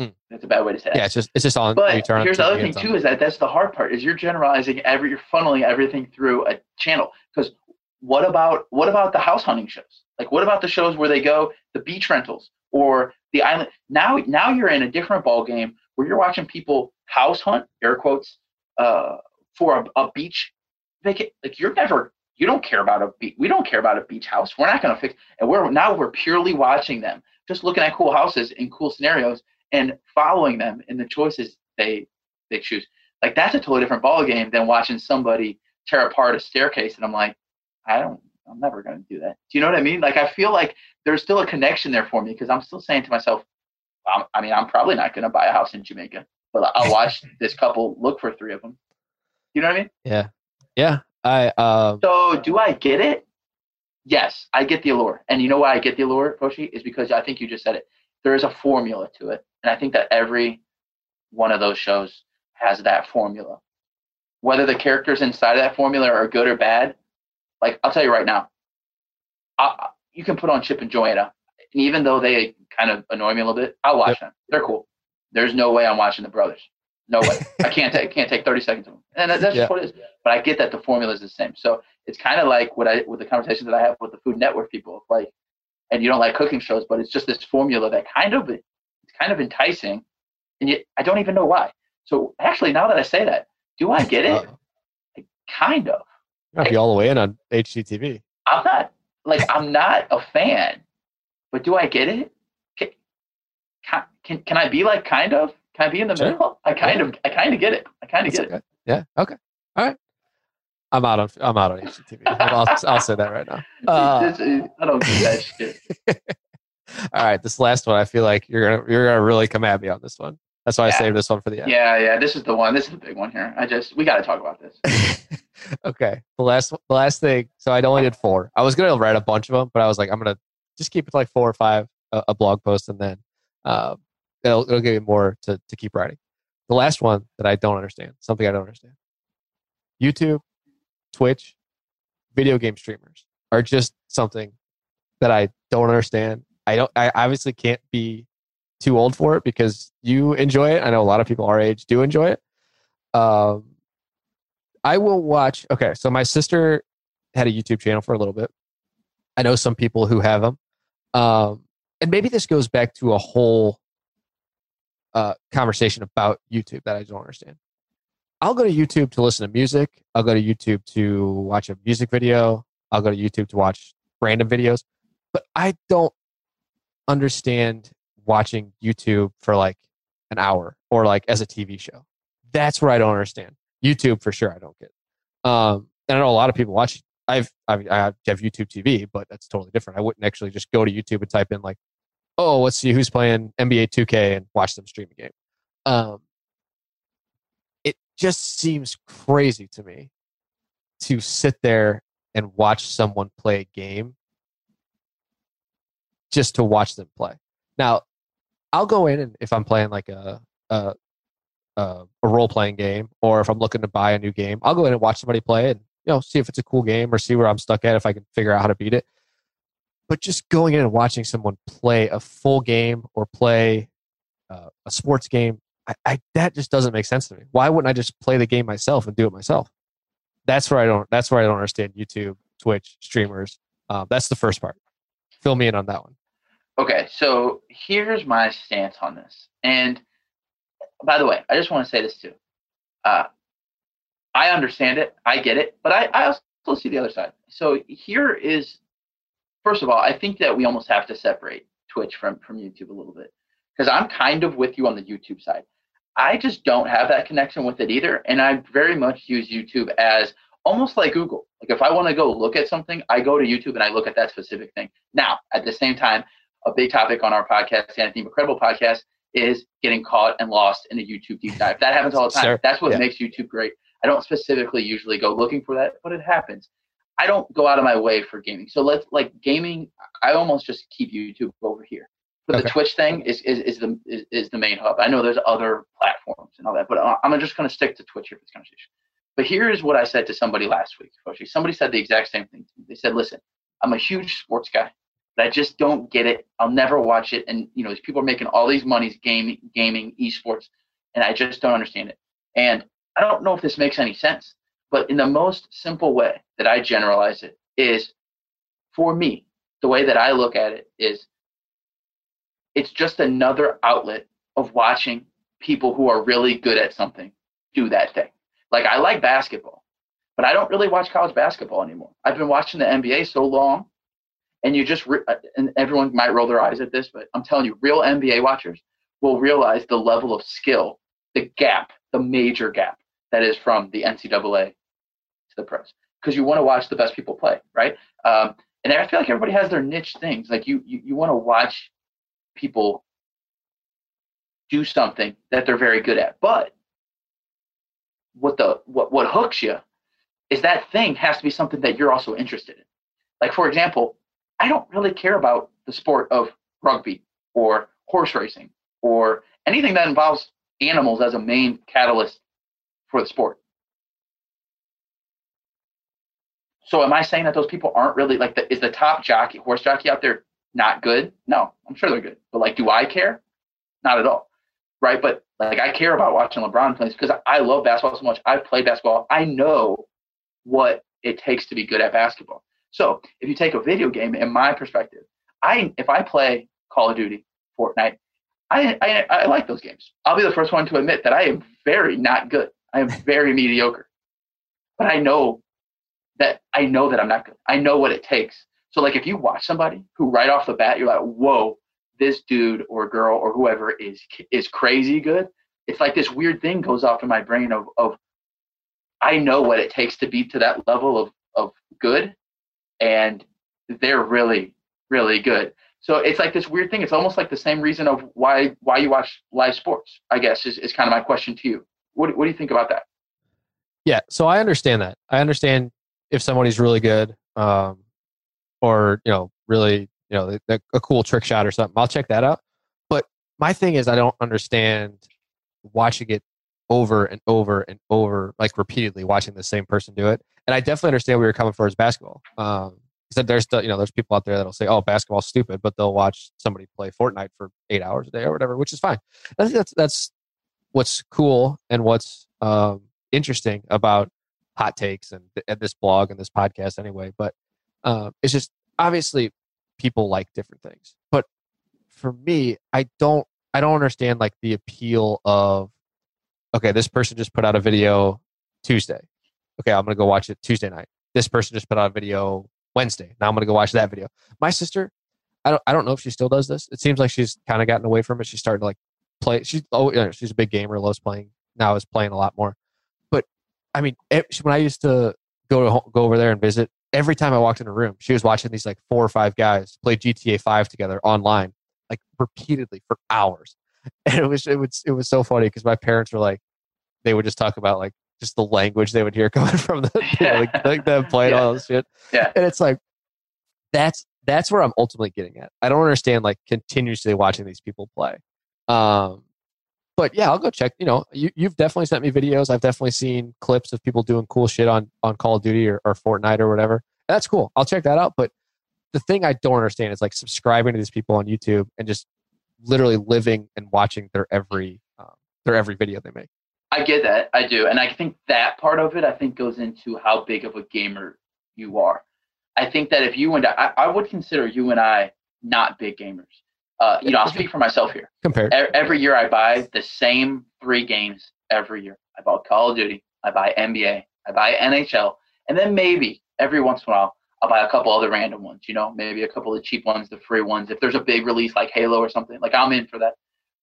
Mm. That's a bad way to say it.
Yeah, it's just it's just on.
But here's the other thing too: is that that's the hard part. Is you're generalizing every, you're funneling everything through a channel because what about what about the house hunting shows? Like what about the shows where they go the beach rentals or the island? Now now you're in a different ball game where you're watching people house hunt air quotes uh, for a, a beach vacate. Like you're never you don't care about a beach. We don't care about a beach house. We're not going to fix. And we're now we're purely watching them, just looking at cool houses in cool scenarios and following them in the choices they they choose. Like that's a totally different ball game than watching somebody tear apart a staircase. And I'm like, I don't. I'm never going to do that. Do you know what I mean? Like I feel like there's still a connection there for me because I'm still saying to myself, I'm, I mean, I'm probably not going to buy a house in Jamaica, but I'll <laughs> watch this couple look for three of them. You know what I mean?
Yeah. Yeah. I um
So do I get it? Yes, I get the allure. And you know why I get the allure, Foshi? Is because I think you just said it. There is a formula to it. And I think that every one of those shows has that formula. Whether the characters inside of that formula are good or bad, like I'll tell you right now, I, you can put on Chip and Joanna, and even though they kind of annoy me a little bit, I'll watch yep. them. They're cool. There's no way I'm watching the brothers. No way. I <laughs> can't take can't take 30 seconds of them. And that's yeah. just what it is. But I get that the formula is the same. So it's kind of like what I with the conversation that I have with the Food Network people. Like, and you don't like cooking shows, but it's just this formula that kind of it's kind of enticing, and yet I don't even know why. So actually, now that I say that, do I get it? Like, kind of.
Not be all the way in on HGTV.
I'm not like I'm not a fan, but do I get it? Can, can, can I be like kind of? Can I be in the sure. middle? I kind yeah. of, I kind of get it. I kind of get okay. it.
Yeah. Okay. All right. I'm out on, I'm out on HGTV. I'll, I'll say that right now. <laughs> Uh,
I don't do that <laughs> shit.
all right. This last one, I feel like you're gonna, you're gonna really come at me on this one. That's why yeah. I saved this one for the end.
Yeah, yeah. This is the one. This is the big one here. I just we got to talk about this. <laughs>
okay. The last the last thing. So I only did four. I was gonna write a bunch of them, but I was like, I'm gonna just keep it to like four or five a, a blog post, and then um, it'll, it'll give you more to, to keep writing. The last one that I don't understand, something I don't understand. YouTube, Twitch, video game streamers are just something that I don't understand. I don't I obviously can't be too old for it because you enjoy it. I know a lot of people our age do enjoy it. Um I will watch okay, so my sister had a YouTube channel for a little bit. I know some people who have them. Um and maybe this goes back to a whole uh, conversation about YouTube that I don't understand. I'll go to YouTube to listen to music. I'll go to YouTube to watch a music video. I'll go to YouTube to watch random videos. But I don't understand watching YouTube for like an hour or like as a TV show. That's where I don't understand. YouTube for sure I don't get. Um, and I know a lot of people watch. I've I, mean, I have YouTube TV, but that's totally different. I wouldn't actually just go to YouTube and type in like oh, let's see who's playing NBA 2K and watch them stream a game. Um, it just seems crazy to me to sit there and watch someone play a game just to watch them play. Now, I'll go in and if I'm playing like a a, a, role playing game, or if I'm looking to buy a new game, I'll go in and watch somebody play and you know see if it's a cool game or see where I'm stuck at if I can figure out how to beat it. But just going in and watching someone play a full game or play uh, a sports game I, I, that just doesn't make sense to me. Why wouldn't i just play the game myself and do it myself? That's where i don't that's where i don't understand youtube twitch streamers. Um, that's the first part. Fill me in on that one
okay so here's my stance on this and by the way i just want to say this too uh, i understand it i get it but i, I also see the other side so here is first of all, I think that we almost have to separate Twitch from from YouTube a little bit because I'm kind of with you on the YouTube side. I just don't have that connection with it either, and I very much use YouTube as almost like Google. Like if I want to go look at something, I go to YouTube and I look at that specific thing. Now, at the same time, a big topic on our podcast, Anthony Incredible podcast, is getting caught and lost in a YouTube deep dive. That happens all the time. Sure. That's what yeah. makes YouTube great. I don't specifically usually go looking for that, but it happens. I don't go out of my way for gaming. So let's like gaming. I almost just keep YouTube over here. But okay. the Twitch thing is, is, is the is, is, the main hub. I know there's other platforms and all that, but I'm just going to stick to Twitch here for this conversation. But here's what I said to somebody last week. Somebody said the exact same thing. They said, "Listen, I'm a huge sports guy, I just don't get it. I'll never watch it. And you know, these people are making all these monies gaming, gaming, esports, and I just don't understand it. And I don't know if this makes any sense. But in the most simple way that I generalize it is for me, the way that I look at it is it's just another outlet of watching people who are really good at something do that thing. Like I like basketball, but I don't really watch college basketball anymore. I've been watching the NBA so long, and you just re- uh, and everyone might roll their eyes at this, but I'm telling you, real NBA watchers will realize the level of skill, the gap, the major gap that is from the NCAA to the pros. Because you want to watch the best people play, right? Um, and I feel like everybody has their niche things. Like you, you, you want to watch people do something that they're very good at. But what the what what hooks you is that thing has to be something that you're also interested in. Like for example, I don't really care about the sport of rugby or horse racing or anything that involves animals as a main catalyst for the sport. So am I saying that those people aren't really like the is the top jockey horse jockey out there not good? No, I'm sure they're good. But like do I care? Not at all. Right? But like I care about watching LeBron play because I love basketball so much. I've played basketball. I know what it takes to be good at basketball. So if you take a video game, in my perspective, I if I play Call of Duty, Fortnite, I, I, I like those games. I'll be the first one to admit that I am very not good. I am very <laughs> mediocre. But I know that I know that I'm not good. I know what it takes. So like if you watch somebody who right off the bat you're like, whoa, this dude or girl or whoever is is crazy good. It's like this weird thing goes off in my brain of of I know what it takes to be to that level of of good, and they're really really good. So it's like this weird thing. It's almost like the same reason of why why you watch live sports. I guess is, is kind of my question to you. What what do you think about that?
Yeah, so I understand that. I understand if somebody's really good, um, or you know, really you know, a cool trick shot or something. I'll check that out. But my thing is, I don't understand watching it over and over and over, like repeatedly watching the same person do it. And I definitely understand where you're coming from as basketball. Um, said there's still, you know, there's people out there that'll say, "Oh, basketball's stupid," but they'll watch somebody play Fortnite for eight hours a day or whatever, which is fine. I think that's that's what's cool and what's um, interesting about hot takes and, and, this blog and this podcast anyway. But uh, it's just obviously people like different things. But for me, I don't I don't understand like the appeal of okay, this person just put out a video Tuesday. Okay, I'm gonna go watch it Tuesday night. This person just put out a video Wednesday. Now I'm gonna go watch that video. My sister, I don't I don't know if she still does this. It seems like she's kind of gotten away from it. She's starting to like play. She's oh you know, she's a big gamer. Loves playing now. Is playing a lot more. But I mean, it, when I used to go to go over there and visit, every time I walked in a room, she was watching these like four or five guys play GTA Five together online, like repeatedly for hours. <laughs> And it was it was it was so funny because my parents were like, they would just talk about like just the language they would hear <laughs> coming from the <laughs> you know, like, like them playing yeah. all this shit.
Yeah.
And it's like that's that's where I'm ultimately getting at. I don't understand like continuously watching these people play. Um, but yeah, I'll go check. You know, you, you've definitely sent me videos. I've definitely seen clips of people doing cool shit on on Call of Duty or, or Fortnite or whatever. That's cool. I'll check that out. But the thing I don't understand is like subscribing to these people on YouTube and just literally living and watching their every um, their every video they make.
I get that. I do, and I think that part of it I think goes into how big of a gamer you are. I think that if you and I, I would consider you and I not big gamers. Uh, you know, I'll <laughs> speak for myself here.
Compared.
Every year I buy the same three games every year. I buy Call of Duty, I buy NBA, I buy NHL, and then maybe every once in a while I'll buy a couple other random ones, you know, maybe a couple of the cheap ones, the free ones. If there's a big release like Halo or something, like I'm in for that.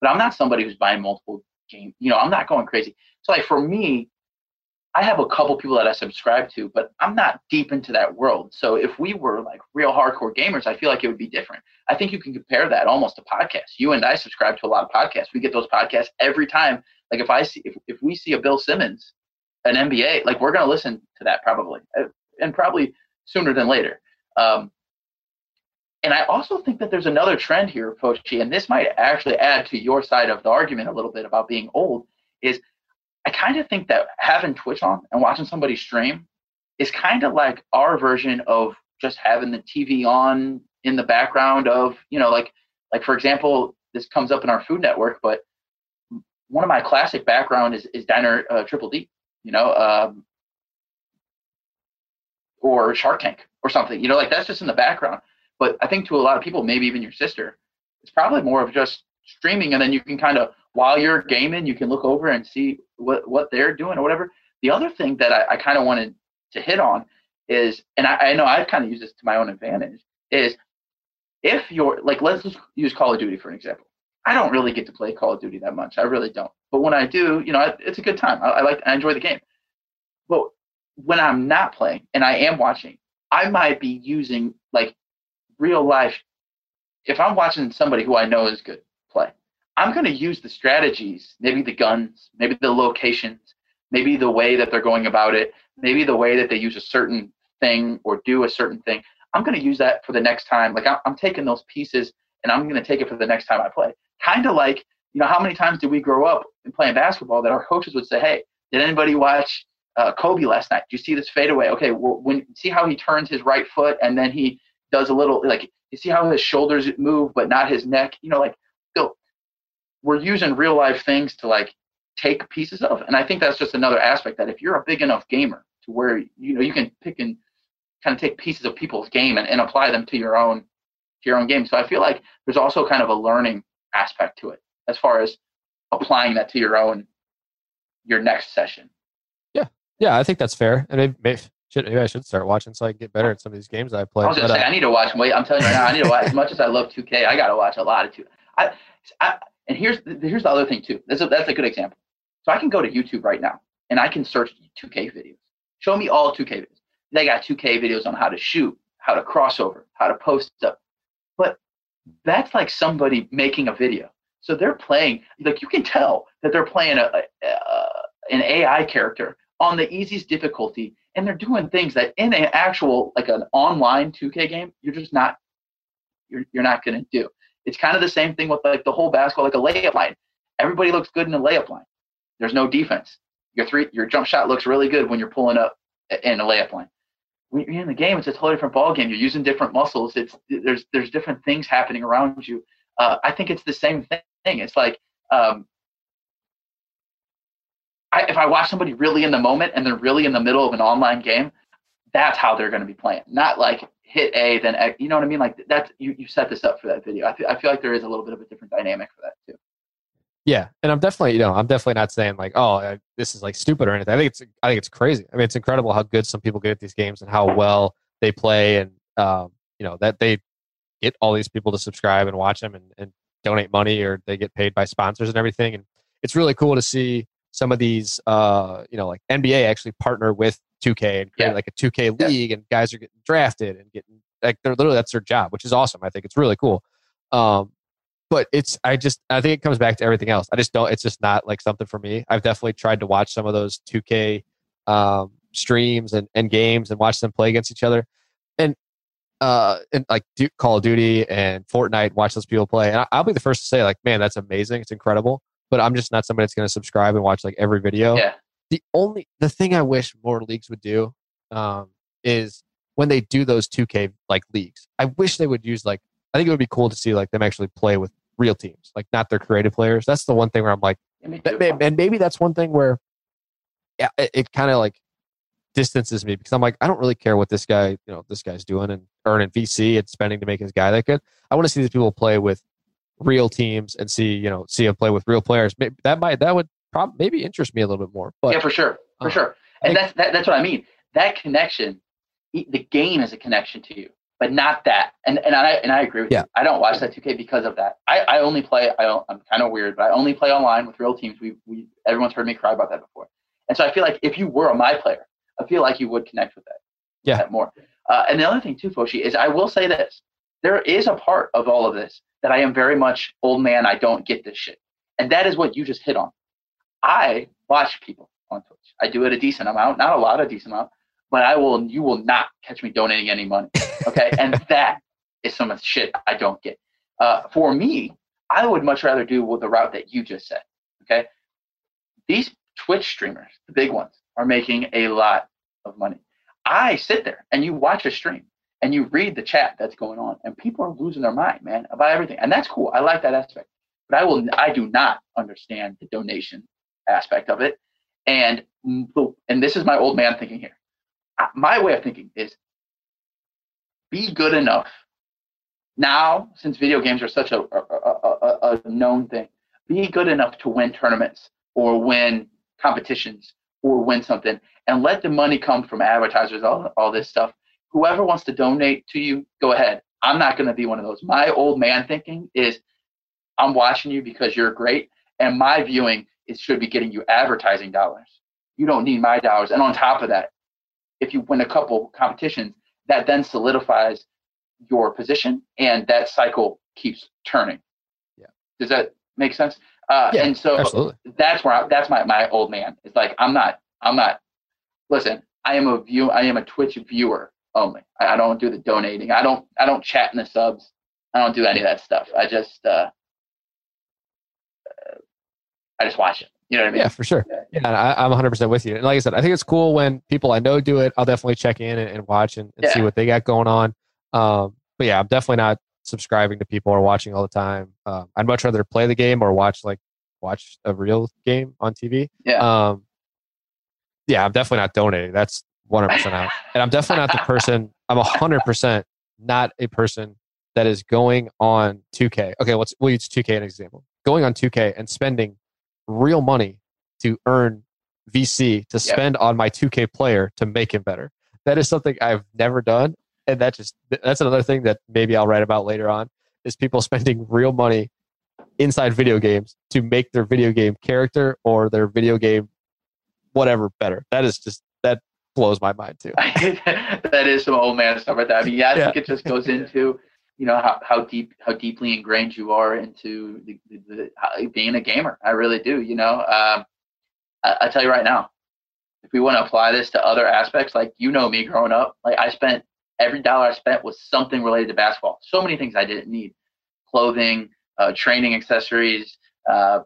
But I'm not somebody who's buying multiple games. You know, I'm not going crazy. So like for me, I have a couple people that I subscribe to, but I'm not deep into that world. So if we were like real hardcore gamers, I feel like it would be different. I think you can compare that almost to podcasts. You and I subscribe to a lot of podcasts. We get those podcasts every time. Like if I see if, if we see a Bill Simmons, an NBA, like we're gonna listen to that probably, uh, and probably sooner than later. Um, and I also think that there's another trend here, Pochi, and this might actually add to your side of the argument a little bit about being old. Is I kind of think that having Twitch on and watching somebody stream is kind of like our version of just having the TV on in the background of, you know, like like for example, this comes up in our Food Network, but one of my classic background is is Diner uh, Triple D, you know, um, or Shark Tank or something. You know, like that's just in the background. But I think to a lot of people, maybe even your sister, it's probably more of just streaming, and then you can kind of while you're gaming, you can look over and see what what they're doing or whatever. The other thing that I, I kind of wanted to hit on is, and I, I know I've kind of used this to my own advantage, is if you're like, let's just use Call of Duty for an example. I don't really get to play Call of Duty that much. I really don't. But when I do, you know, it's a good time. I, I like, I enjoy the game. When I'm not playing and I am watching, I might be using like real life. If I'm watching somebody who I know is good play, I'm going to use the strategies, maybe the guns, maybe the locations, maybe the way that they're going about it, maybe the way that they use a certain thing or do a certain thing. I'm going to use that for the next time. Like I'm, taking those pieces and I'm going to take it for the next time I play. Kind of like, you know, how many times did we grow up in playing basketball that our coaches would say, "Hey, did anybody watch uh, Kobe last night? Do you see this fadeaway? Okay, well, when see how he turns his right foot and then he does a little like you see how his shoulders move but not his neck. You know, like so we're using real life things to like take pieces of, and I think that's just another aspect that if you're a big enough gamer to where you know you can pick and kind of take pieces of people's game and, and apply them to your own to your own game. So I feel like there's also kind of a learning aspect to it as far as applying that to your own your next session.
Yeah, I think that's fair. And maybe, maybe, should, maybe I should start watching so I can get better at some of these games I play.
I was gonna but, say uh, I need to watch. Wait, I'm telling you right now, I need to watch. as much as I love 2K, I gotta watch a lot of 2. I, I and here's here's the other thing too. That's a, that's a good example. So I can go to YouTube right now and I can search 2K videos. Show me all 2K videos. They got 2K videos on how to shoot, how to crossover, how to post stuff. But that's like somebody making a video. So they're playing, like you can tell that they're playing a, a, a an AI character on the easiest difficulty, and they're doing things that in an actual like an online 2K game, you're just not you're you're not gonna do. It's kind of the same thing with like the whole basketball, like a layup line. Everybody looks good in a layup line. There's no defense. Your three your jump shot looks really good when you're pulling up in a layup line when you're in the game, it's a totally different ball game. You're using different muscles. It's there's there's different things happening around you. Uh, I think it's the same thing. It's like um, I, if I watch somebody really in the moment and they're really in the middle of an online game, that's how they're going to be playing. Not like hit A then X, you know what I mean? Like that's you you set this up for that video. I feel, I feel like there is a little bit of a different dynamic for that too.
Yeah, and I'm definitely, you know, I'm definitely not saying like, oh, uh, this is like stupid or anything. I think it's, I think it's crazy. I mean, it's incredible how good some people get at these games and how well they play, and um, you know that they get all these people to subscribe and watch them and, and donate money or they get paid by sponsors and everything. And it's really cool to see some of these, uh, you know, like NBA actually partner with 2K and create yeah. like a 2K league, yeah. and guys are getting drafted and getting like they're literally that's their job, which is awesome. I think it's really cool. Um, but it's I just I think it comes back to everything else. I just don't. It's just not like something for me. I've definitely tried to watch some of those 2K um, streams and, and games and watch them play against each other, and uh and like Call of Duty and Fortnite. Watch those people play, and I'll be the first to say like, man, that's amazing. It's incredible. But I'm just not somebody that's going to subscribe and watch like every video.
Yeah.
The only the thing I wish more leagues would do um, is when they do those 2K like leagues. I wish they would use like I think it would be cool to see like them actually play with real teams, like not their creative players. That's the one thing where I'm like, and maybe that's one thing where, yeah, it, it kind of like distances me because I'm like, I don't really care what this guy, you know, this guy's doing and earning VC and spending to make his guy that good. I want to see these people play with real teams and see, you know, see him play with real players. Maybe that might that would probably maybe interest me a little bit more. But
yeah, for sure, for uh, sure, and that's that, that's what I mean. That connection, the game is a connection to you but not that. And and I and I agree with yeah. you. I don't watch that 2K because of that. I, I only play. I am kind of weird, but I only play online with real teams. We we everyone's heard me cry about that before. And so I feel like if you were a my player, I feel like you would connect with that.
Yeah,
that more. Uh, and the other thing too, Foshi, is I will say this: there is a part of all of this that I am very much old man. I don't get this shit, and that is what you just hit on. I watch people on Twitch. I do it a decent amount, not a lot, a decent amount but I will, you will not catch me donating any money. Okay. and <laughs> that is some of the shit I don't get. Uh, for me, I would much rather do the route that you just said. Okay. These Twitch streamers, the big ones, are making a lot of money. I sit there and you watch a stream and you read the chat that's going on, and people are losing their mind, man, about everything. And that's cool. I like that aspect. But I will, I do not understand the donation aspect of it. And and this is my old man thinking here my way of thinking is be good enough now, since video games are such a, a, a, a known thing, be good enough to win tournaments or win competitions or win something and let the money come from advertisers, all, all this stuff. Whoever wants to donate to you, go ahead. I'm not going to be one of those. My old man thinking is I'm watching you because you're great, and my viewing is should be getting you advertising dollars. You don't need my dollars. And on top of that, if you win a couple competitions, that then solidifies your position, and that cycle keeps turning.
Yeah.
Does that make sense? Uh,
yeah,
and so
absolutely.
that's where I, that's my my old man. It's like I'm not I'm not. Listen, I am a view. I am a Twitch viewer only. I, I don't do the donating. I don't I don't chat in the subs. I don't do any of that stuff. I just uh, I just watch it. You know what I mean?
Yeah, for sure. Yeah, I, am 100% with you. And like I said, I think it's cool when people I know do it. I'll definitely check in and, and watch and, and
Yeah.
see what they got going on. Um, but yeah, I'm definitely not subscribing to people or watching all the time. Um, I'd much rather play the game or watch like watch a real game on TV.
Yeah.
Um, yeah, I'm definitely not donating. That's 100% out. And I'm definitely not the person. I'm 100% not a person that is going on 2K. Okay, let's we'll use 2K as an example. Going on 2K and spending real money to earn VC to spend on my 2K player to make him better. That is something I've never done, and that just that's another thing that maybe I'll write about later on is people <laughs> spending real money inside video games to make their video game character or their video game whatever better. That is just blows my mind too. <laughs>
that is some old man stuff right there. I mean, yeah, I think
Yeah.
it just goes <laughs> into you know how, how deep how deeply ingrained you are into the, the, the being a gamer. I really do. You know, um, I, I tell you right now, if we want to apply this to other aspects, like you know me growing up, like I spent every dollar I spent was something related to basketball. So many things I didn't need: clothing, uh, training accessories, uh,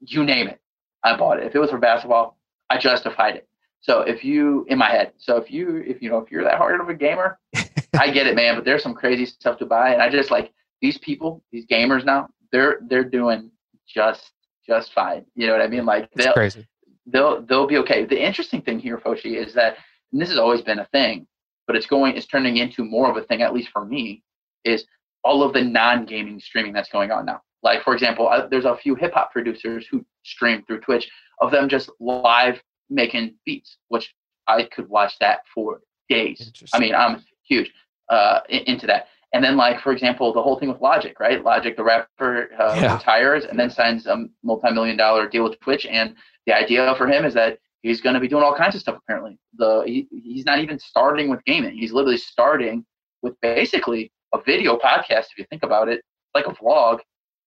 you name it. I bought it. If it was for basketball, I justified it. So if you in my head, so if you if you know if you're that hard of a gamer, <laughs> I get it, man. But there's some crazy stuff to buy, and I just like these people, these gamers now. They're they're doing just just fine. You know what I mean? Like they'll
crazy.
they'll they'll be okay. The interesting thing here, Foshi, is that and this has always been a thing, but it's going it's turning into more of a thing, at least for me, is all of the non-gaming streaming that's going on now. Like for example, uh, there's a few hip hop producers who stream through Twitch of them just live making beats, which I could watch that for days. I mean, I'm huge uh, into that. And then, like for example, the whole thing with Logic, right? Logic, the rapper, uh,
Yeah.
retires and then signs a multi-million dollar deal with Twitch, and the idea for him is that he's going to be doing all kinds of stuff. Apparently, the he, he's not even starting with gaming. He's literally starting with basically a video podcast. If you think about it, like a vlog,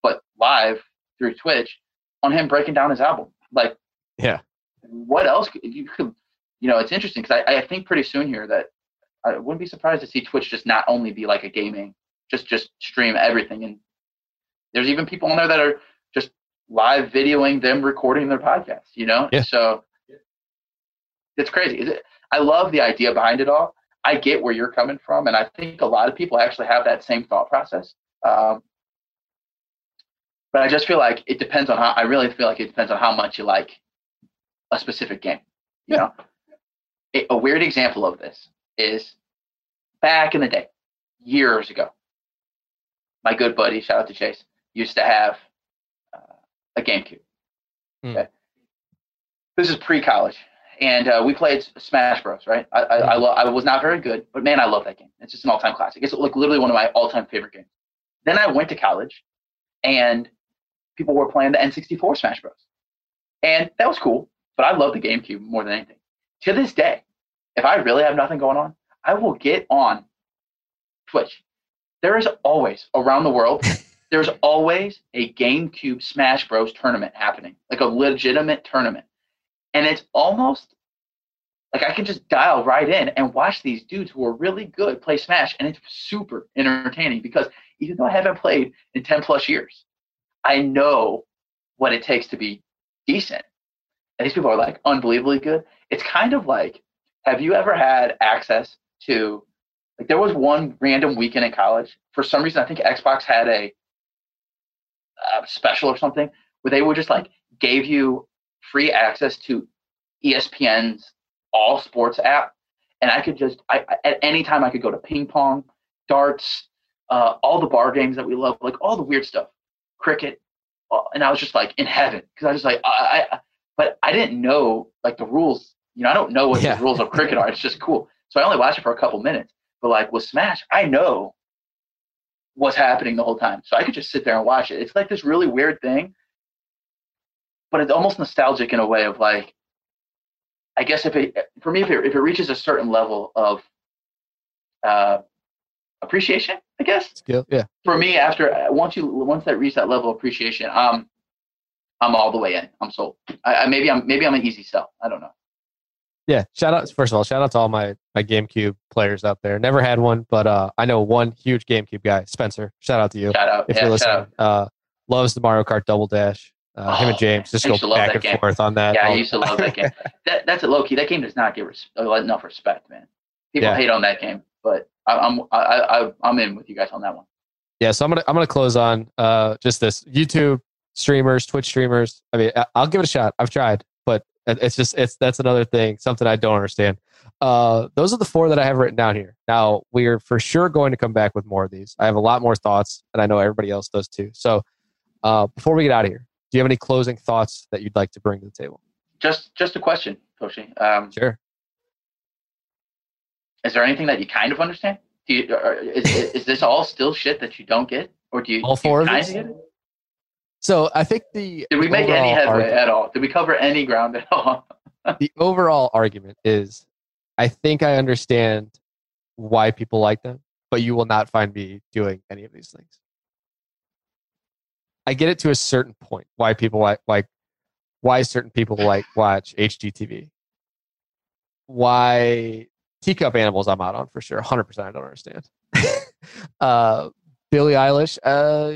but live through Twitch on him breaking down his album. Like,
Yeah.
What else could you could? You know, it's interesting because I, I think pretty soon here that I wouldn't be surprised to see Twitch just not only be like a gaming, just just stream everything. And there's even people on there that are just live videoing them recording their podcast. You know,
Yeah.
so it's crazy. Is it? I love the idea behind it all. I get where you're coming from, and I think a lot of people actually have that same thought process. Um, but I just feel like it depends on how. I really feel like it depends on how much you like a specific game. You
Yeah.
know, a, a weird example of this is back in the day, years ago. My good buddy, shout out to Chase, used to have uh, a GameCube.
Hmm.
Okay, this is pre-college, and uh, we played Smash Bros. Right? I I, I, lo- I was not very good, but man, I love that game. It's just an all-time classic. It's like literally one of my all-time favorite games. Then I went to college, and people were playing the N64 Smash Bros. And that was cool, but I love the GameCube more than anything. To this day, if I really have nothing going on, I will get on Twitch. There is always around the world, <laughs> there's always a GameCube Smash Bros tournament happening, like a legitimate tournament. And it's almost like I can just dial right in and watch these dudes who are really good play Smash, and it's super entertaining because even though I haven't played in 10 plus years, I know what it takes to be decent. And these people are like unbelievably good. It's kind of like, have you ever had access to, like, there was one random weekend in college. For some reason, I think Xbox had a, uh special or something where they would just like gave you free access to ESPN's all sports app. And I could just, I, at any time, I could go to ping pong. darts, uh, all the bar games that we love, like all the weird stuff, cricket, uh, and I was just like in heaven because I was like, I, I, but I didn't know like the rules. You know, I don't know what
Yeah.
the rules of cricket are. It's just cool. So I only watched it for a couple minutes. But like with Smash, I know what's happening the whole time, so I could just sit there and watch it. It's like this really weird thing, but it's almost nostalgic in a way of like, I guess if it for me if it if it reaches a certain level of uh, appreciation, I guess
Skill. Yeah.
for me after once you once that reaches that level of appreciation um i'm all the way in i'm sold I, I maybe i'm maybe i'm an easy sell i don't know
Yeah. Shout out. First of all, shout out to all my my GameCube players out there. Never had one, but uh, I know one huge GameCube guy, Spencer. Shout out to you
shout out
if
yeah,
you're listening. Uh, loves the Mario Kart Double Dash. Uh, him and
Oh,
James just go back
that
and
game.
forth on that.
yeah i used to love that game <laughs> that, that's a low key that game does not get res- uh, enough respect man people
Yeah.
hate on that game but I, i'm I, I i'm in with you guys on that one
yeah so i'm gonna i'm gonna close on uh just this youtube streamers twitch streamers. I mean i'll give it a shot. I've tried but it's just it's that's another thing something i don't understand. Uh those are the four that i have written down here. Now we're for sure going to come back with more of these. I have a lot more thoughts and i know everybody else does too. So uh before we get out of here do you have any closing thoughts that you'd like to bring to the table?
Just just a question Toshi. um
sure.
is there anything that you kind of understand? Do you is, is, is this all still shit that you don't get? Or do you
All four
you
of
kinda get it?
So i think the
Did we make any headway
argu-
at all? Did we cover any ground at all? <laughs>
the overall argument is I think I understand why people like them, but you will not find me doing any of these things. I get it to a certain point why people like like why certain people like watch HGTV. Why teacup animals I'm out on for sure. 100% I don't understand. <laughs> uh Billie Eilish uh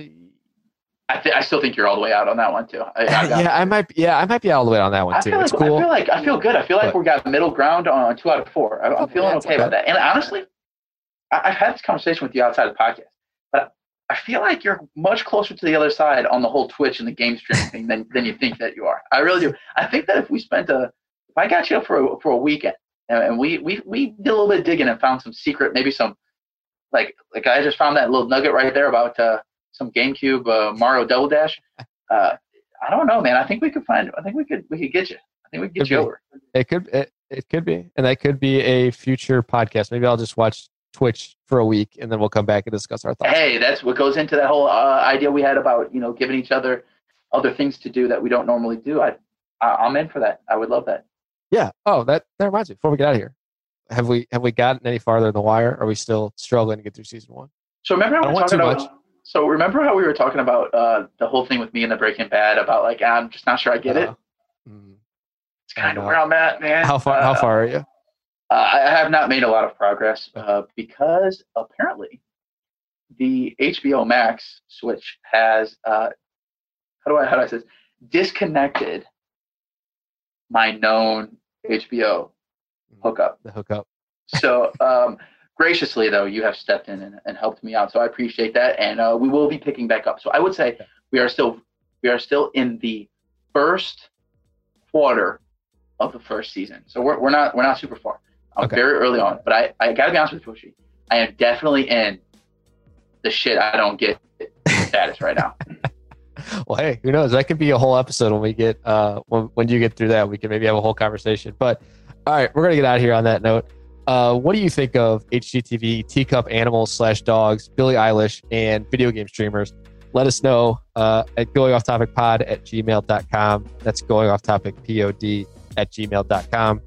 I, th- I still think you're all the way out on that one too. I, I, <laughs>
yeah, I might be, yeah, I might be all the way on that one
I
too.
feel, like,
It's cool.
I feel like I feel good. I feel like
But-
we got middle ground on two out of four. I, I'm feeling okay about that. And honestly, I, I've had this conversation with you outside the podcast, but I feel like you're much closer to the other side on the whole Twitch and the game streaming thing than, than you think that you are. I really do. I think that if we spent a, if I got you up for a, for a weekend and, and we, we we did a little bit of digging and found some secret, maybe some, like like I just found that little nugget right there about uh, some GameCube uh, Mario Double Dash. <laughs> Uh, I don't know, man. I think we could find. I think we could. We could get you. I think we could get
Could
you
be.
over.
It could it, it could be, and that could be a future podcast. Maybe I'll just watch Twitch for a week, and then we'll come back and discuss our thoughts.
Hey, that's what goes into that whole uh, idea we had about you know giving each other other things to do that we don't normally do. I, I I'm in for that. I would love that.
Yeah. Oh, that that reminds me. Before we get out of here, have we have we gotten any farther in the wire? Are we still struggling to get through season one?
So remember how
I don't want
talking
too
about. So remember how we were talking about uh, the whole thing with me and the Breaking Bad about like I'm just not sure I get it.
Uh, mm.
It's kind of where I'm at, man.
How far? How
Uh,
far are you?
Uh, I I have not made a lot of progress uh, because apparently the HBO Max switch has uh, how do I how do I say this? disconnected my known HBO hookup.
The hookup.
So um, graciously though, you have stepped in and, and helped me out. So I appreciate that, and uh, we will be picking back up. So I would say we are still we are still in the first quarter of the first season. So we're, we're not we're not super far. I'm
Okay.
very early on, but I, I gotta be honest with you, Toshi. I am definitely in the shit I don't get status right now. <laughs>
Well, hey, who knows? That could be a whole episode when we get uh when when you get through that. We can maybe have a whole conversation. But all right, we're gonna get out of here on that note. Uh, what do you think of HGTV, teacup animals slash dogs, Billie Eilish, and video game streamers? Let us know uh, at going off topic pod at gmail.com. That's going off topic pod at gmail.com.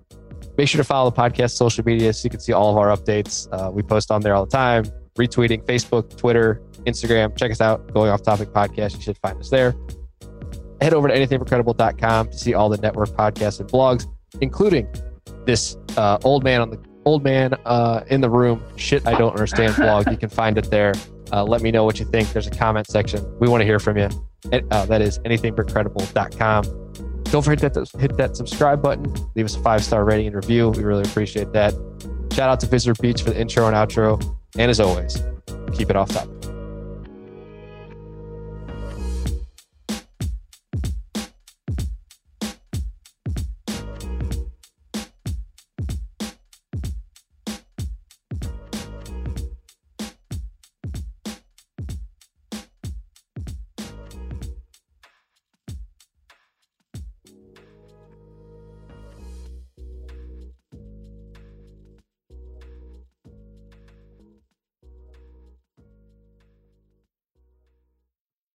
Make sure to follow the podcast social media so you can see all of our updates. Uh, we post on there all the time, retweeting Facebook, Twitter, Instagram. Check us out, Going Off Topic Podcast. You should find us there. Head over to anythingforcredible.com to see all the network podcasts and blogs, including this uh, old man on the old man uh, in the room shit I don't understand blog. You can find it there. Uh, let me know what you think. There's a comment section. We want to hear from you. And, uh, that is anythingforcredible.com. Don't forget to hit that subscribe button. Leave us a five star rating and review. We really appreciate that. Shout out to Visitor Beach for the intro and outro. And as always, keep it off topic.